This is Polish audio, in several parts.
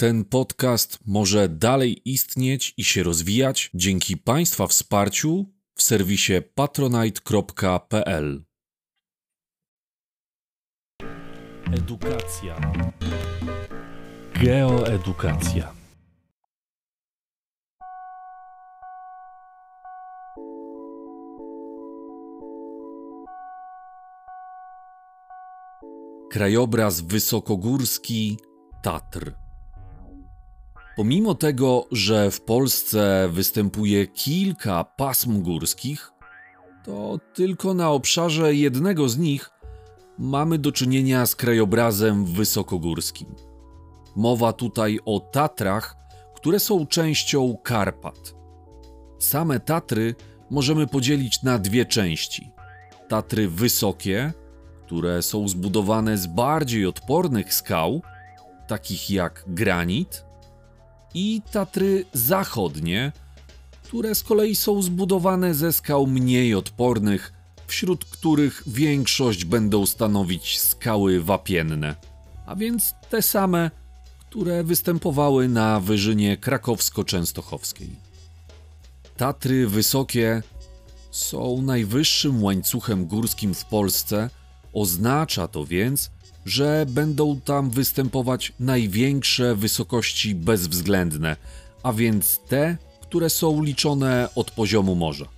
Ten podcast może dalej istnieć i się rozwijać dzięki Państwa wsparciu w serwisie patronite.pl. Edukacja. Geoedukacja. Krajobraz wysokogórski Tatr. Pomimo tego, że w Polsce występuje kilka pasm górskich, to tylko na obszarze jednego z nich mamy do czynienia z krajobrazem wysokogórskim. Mowa tutaj o Tatrach, które są częścią Karpat. Same Tatry możemy podzielić na dwie części: Tatry wysokie, które są zbudowane z bardziej odpornych skał, takich jak granit, i Tatry Zachodnie, które z kolei są zbudowane ze skał mniej odpornych, wśród których większość będą stanowić skały wapienne, a więc te same, które występowały na wyżynie krakowsko-częstochowskiej. Tatry Wysokie są najwyższym łańcuchem górskim w Polsce, oznacza to więc, że będą tam występować największe wysokości bezwzględne, a więc te, które są liczone od poziomu morza.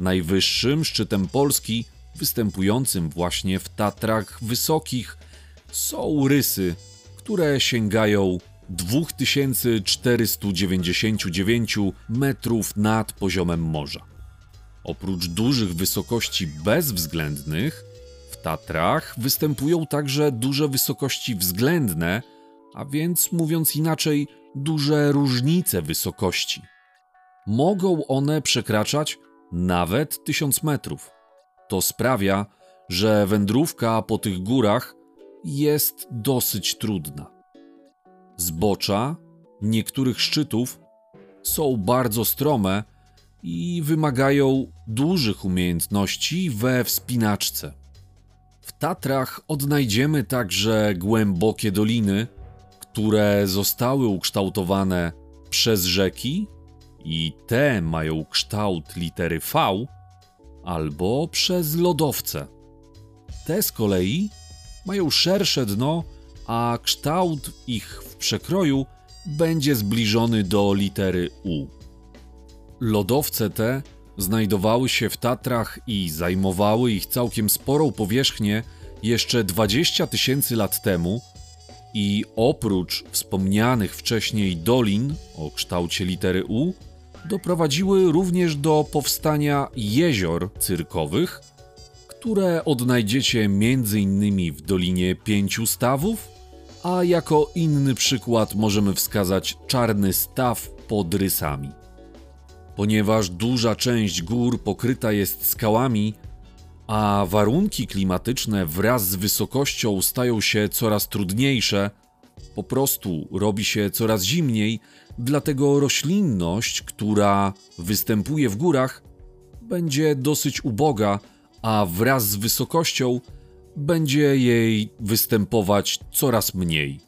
Najwyższym szczytem Polski, występującym właśnie w Tatrach Wysokich, są rysy, które sięgają 2499 metrów nad poziomem morza. Oprócz dużych wysokości bezwzględnych, Tatrach występują także duże wysokości względne, a więc mówiąc inaczej, duże różnice wysokości. Mogą one przekraczać nawet 1000 metrów. To sprawia, że wędrówka po tych górach jest dosyć trudna. Zbocza niektórych szczytów są bardzo strome i wymagają dużych umiejętności we wspinaczce. W Tatrach odnajdziemy także głębokie doliny, które zostały ukształtowane przez rzeki i te mają kształt litery V, albo przez lodowce. Te z kolei mają szersze dno, a kształt ich w przekroju będzie zbliżony do litery U. Lodowce te znajdowały się w Tatrach i zajmowały ich całkiem sporą powierzchnię jeszcze 20 tysięcy lat temu i oprócz wspomnianych wcześniej dolin o kształcie litery U, doprowadziły również do powstania jezior cyrkowych, które odnajdziecie m.in. w Dolinie Pięciu Stawów, a jako inny przykład możemy wskazać Czarny Staw pod Rysami. Ponieważ duża część gór pokryta jest skałami, a warunki klimatyczne wraz z wysokością stają się coraz trudniejsze, po prostu robi się coraz zimniej, dlatego roślinność, która występuje w górach, będzie dosyć uboga, a wraz z wysokością będzie jej występować coraz mniej.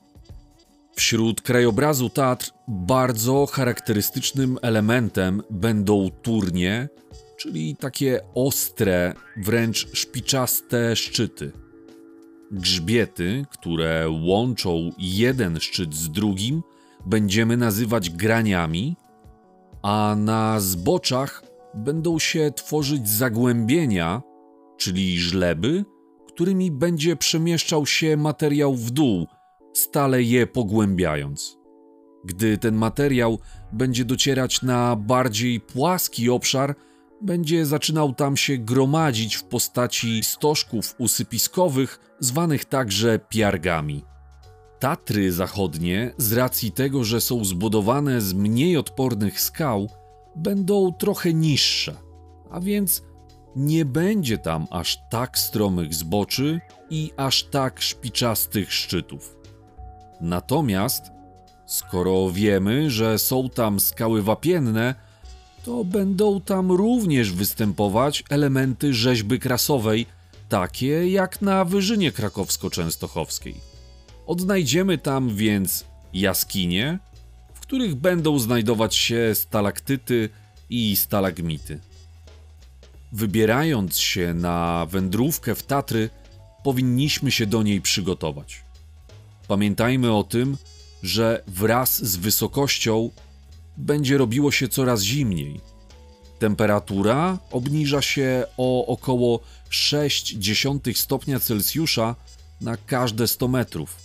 Wśród krajobrazu Tatr bardzo charakterystycznym elementem będą turnie, czyli takie ostre, wręcz szpiczaste szczyty. Grzbiety, które łączą jeden szczyt z drugim, będziemy nazywać graniami, a na zboczach będą się tworzyć zagłębienia, czyli żleby, którymi będzie przemieszczał się materiał w dół, stale je pogłębiając. Gdy ten materiał będzie docierać na bardziej płaski obszar, będzie zaczynał tam się gromadzić w postaci stożków usypiskowych, zwanych także piargami. Tatry zachodnie, z racji tego, że są zbudowane z mniej odpornych skał, będą trochę niższe, a więc nie będzie tam aż tak stromych zboczy i aż tak szpiczastych szczytów. Natomiast, skoro wiemy, że są tam skały wapienne, to będą tam również występować elementy rzeźby krasowej, takie jak na wyżynie krakowsko-częstochowskiej. Odnajdziemy tam więc jaskinie, w których będą znajdować się stalaktyty i stalagmity. Wybierając się na wędrówkę w Tatry, powinniśmy się do niej przygotować. Pamiętajmy o tym, że wraz z wysokością będzie robiło się coraz zimniej. Temperatura obniża się o około 0,6 stopnia Celsjusza na każde 100 metrów.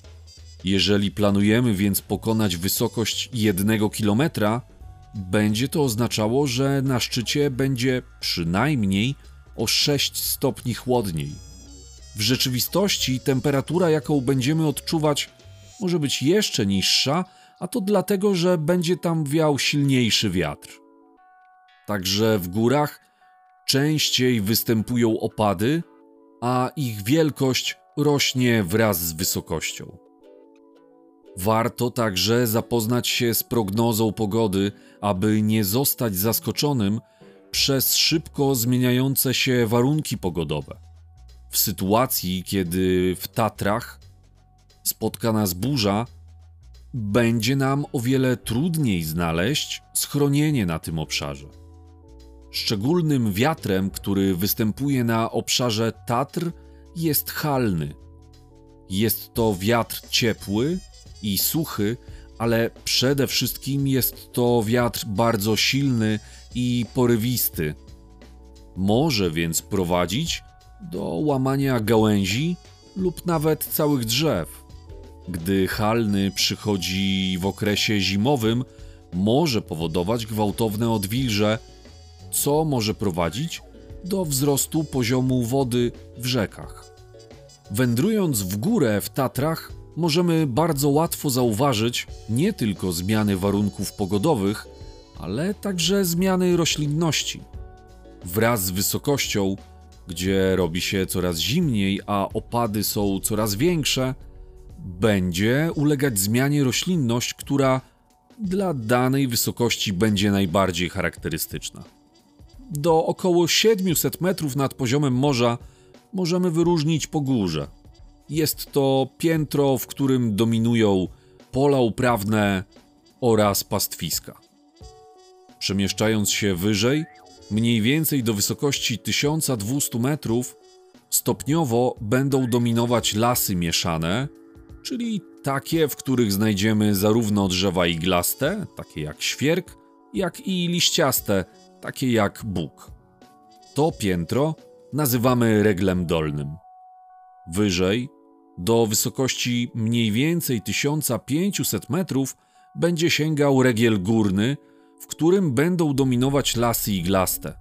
Jeżeli planujemy więc pokonać wysokość 1 km, będzie to oznaczało, że na szczycie będzie przynajmniej o 6 stopni chłodniej. W rzeczywistości temperatura, jaką będziemy odczuwać, może być jeszcze niższa, a to dlatego, że będzie tam wiał silniejszy wiatr. Także w górach częściej występują opady, a ich wielkość rośnie wraz z wysokością. Warto także zapoznać się z prognozą pogody, aby nie zostać zaskoczonym przez szybko zmieniające się warunki pogodowe. W sytuacji, kiedy w Tatrach spotka nas burza, będzie nam o wiele trudniej znaleźć schronienie na tym obszarze. Szczególnym wiatrem, który występuje na obszarze Tatr, jest halny. Jest to wiatr ciepły i suchy, ale przede wszystkim jest to wiatr bardzo silny i porywisty. Może więc prowadzić do łamania gałęzi lub nawet całych drzew. Gdy halny przychodzi w okresie zimowym, może powodować gwałtowne odwilże, co może prowadzić do wzrostu poziomu wody w rzekach. Wędrując w górę w Tatrach, możemy bardzo łatwo zauważyć nie tylko zmiany warunków pogodowych, ale także zmiany roślinności. Wraz z wysokością, gdzie robi się coraz zimniej, a opady są coraz większe, będzie ulegać zmianie roślinność, która dla danej wysokości będzie najbardziej charakterystyczna. Do około 700 metrów nad poziomem morza możemy wyróżnić pogórze. Jest to piętro, w którym dominują pola uprawne oraz pastwiska. Przemieszczając się wyżej, mniej więcej do wysokości 1200 metrów, stopniowo będą dominować lasy mieszane, czyli takie, w których znajdziemy zarówno drzewa iglaste, takie jak świerk, jak i liściaste, takie jak bóg. To piętro nazywamy reglem dolnym. Wyżej, do wysokości mniej więcej 1500 metrów, będzie sięgał regiel górny, w którym będą dominować lasy iglaste.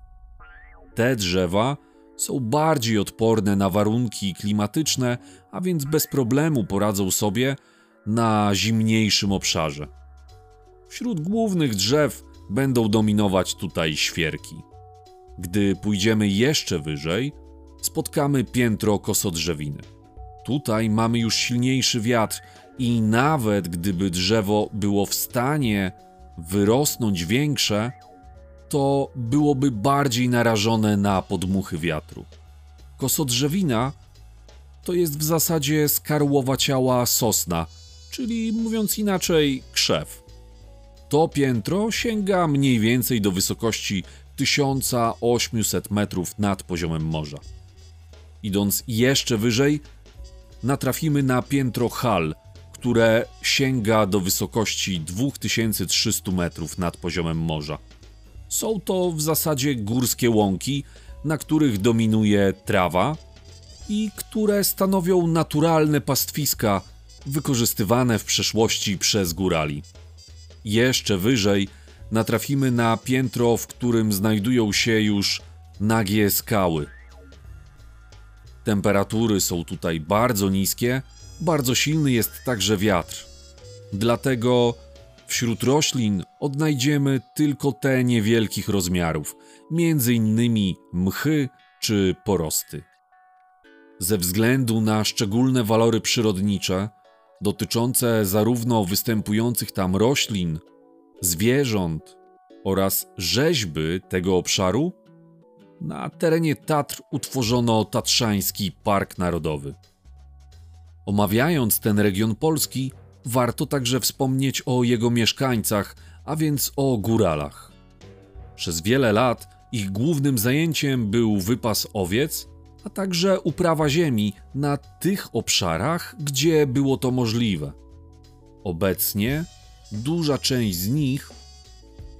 Te drzewa są bardziej odporne na warunki klimatyczne, a więc bez problemu poradzą sobie na zimniejszym obszarze. Wśród głównych drzew będą dominować tutaj świerki. Gdy pójdziemy jeszcze wyżej, spotkamy piętro kosodrzewiny. Tutaj mamy już silniejszy wiatr i nawet gdyby drzewo było w stanie wyrosnąć większe, to byłoby bardziej narażone na podmuchy wiatru. Kosodrzewina to jest w zasadzie skarłowa ciała sosna, czyli mówiąc inaczej, krzew. To piętro sięga mniej więcej do wysokości 1800 metrów nad poziomem morza. Idąc jeszcze wyżej, natrafimy na piętro hal, które sięga do wysokości 2300 metrów nad poziomem morza. Są to w zasadzie górskie łąki, na których dominuje trawa i które stanowią naturalne pastwiska wykorzystywane w przeszłości przez górali. Jeszcze wyżej natrafimy na piętro, w którym znajdują się już nagie skały. Temperatury są tutaj bardzo niskie, bardzo silny jest także wiatr. Dlatego wśród roślin odnajdziemy tylko te niewielkich rozmiarów, między innymi mchy czy porosty. Ze względu na szczególne walory przyrodnicze, dotyczące zarówno występujących tam roślin, zwierząt oraz rzeźby tego obszaru, na terenie Tatr utworzono Tatrzański Park Narodowy. Omawiając ten region Polski, Warto także wspomnieć o jego mieszkańcach, a więc o góralach. Przez wiele lat ich głównym zajęciem był wypas owiec, a także uprawa ziemi na tych obszarach, gdzie było to możliwe. Obecnie duża część z nich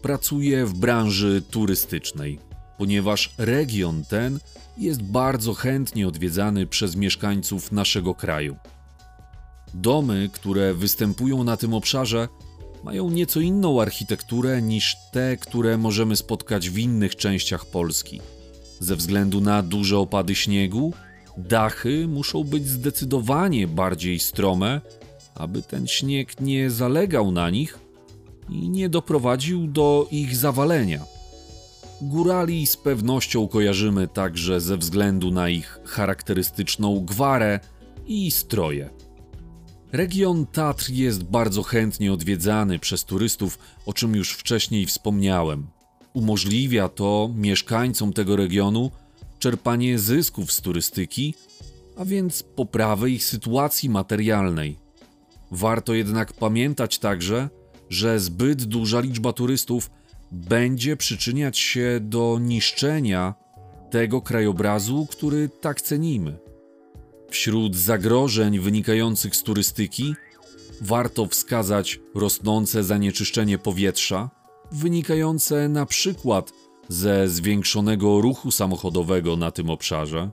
pracuje w branży turystycznej, ponieważ region ten jest bardzo chętnie odwiedzany przez mieszkańców naszego kraju. Domy, które występują na tym obszarze, mają nieco inną architekturę niż te, które możemy spotkać w innych częściach Polski. Ze względu na duże opady śniegu, dachy muszą być zdecydowanie bardziej strome, aby ten śnieg nie zalegał na nich i nie doprowadził do ich zawalenia. Górali z pewnością kojarzymy także ze względu na ich charakterystyczną gwarę i stroje. Region Tatr jest bardzo chętnie odwiedzany przez turystów, o czym już wcześniej wspomniałem. Umożliwia to mieszkańcom tego regionu czerpanie zysków z turystyki, a więc poprawę ich sytuacji materialnej. Warto jednak pamiętać także, że zbyt duża liczba turystów będzie przyczyniać się do niszczenia tego krajobrazu, który tak cenimy. Wśród zagrożeń wynikających z turystyki warto wskazać rosnące zanieczyszczenie powietrza, wynikające na przykład ze zwiększonego ruchu samochodowego na tym obszarze,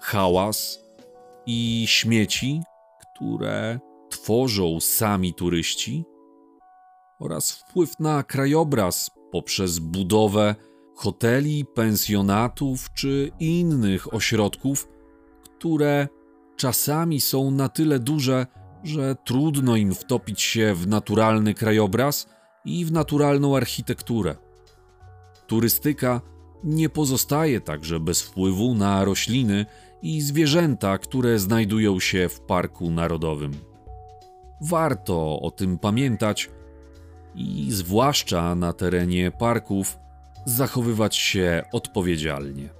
hałas i śmieci, które tworzą sami turyści, oraz wpływ na krajobraz poprzez budowę hoteli, pensjonatów czy innych ośrodków, które czasami są na tyle duże, że trudno im wtopić się w naturalny krajobraz i w naturalną architekturę. Turystyka nie pozostaje także bez wpływu na rośliny i zwierzęta, które znajdują się w Parku Narodowym. Warto o tym pamiętać i zwłaszcza na terenie parków zachowywać się odpowiedzialnie.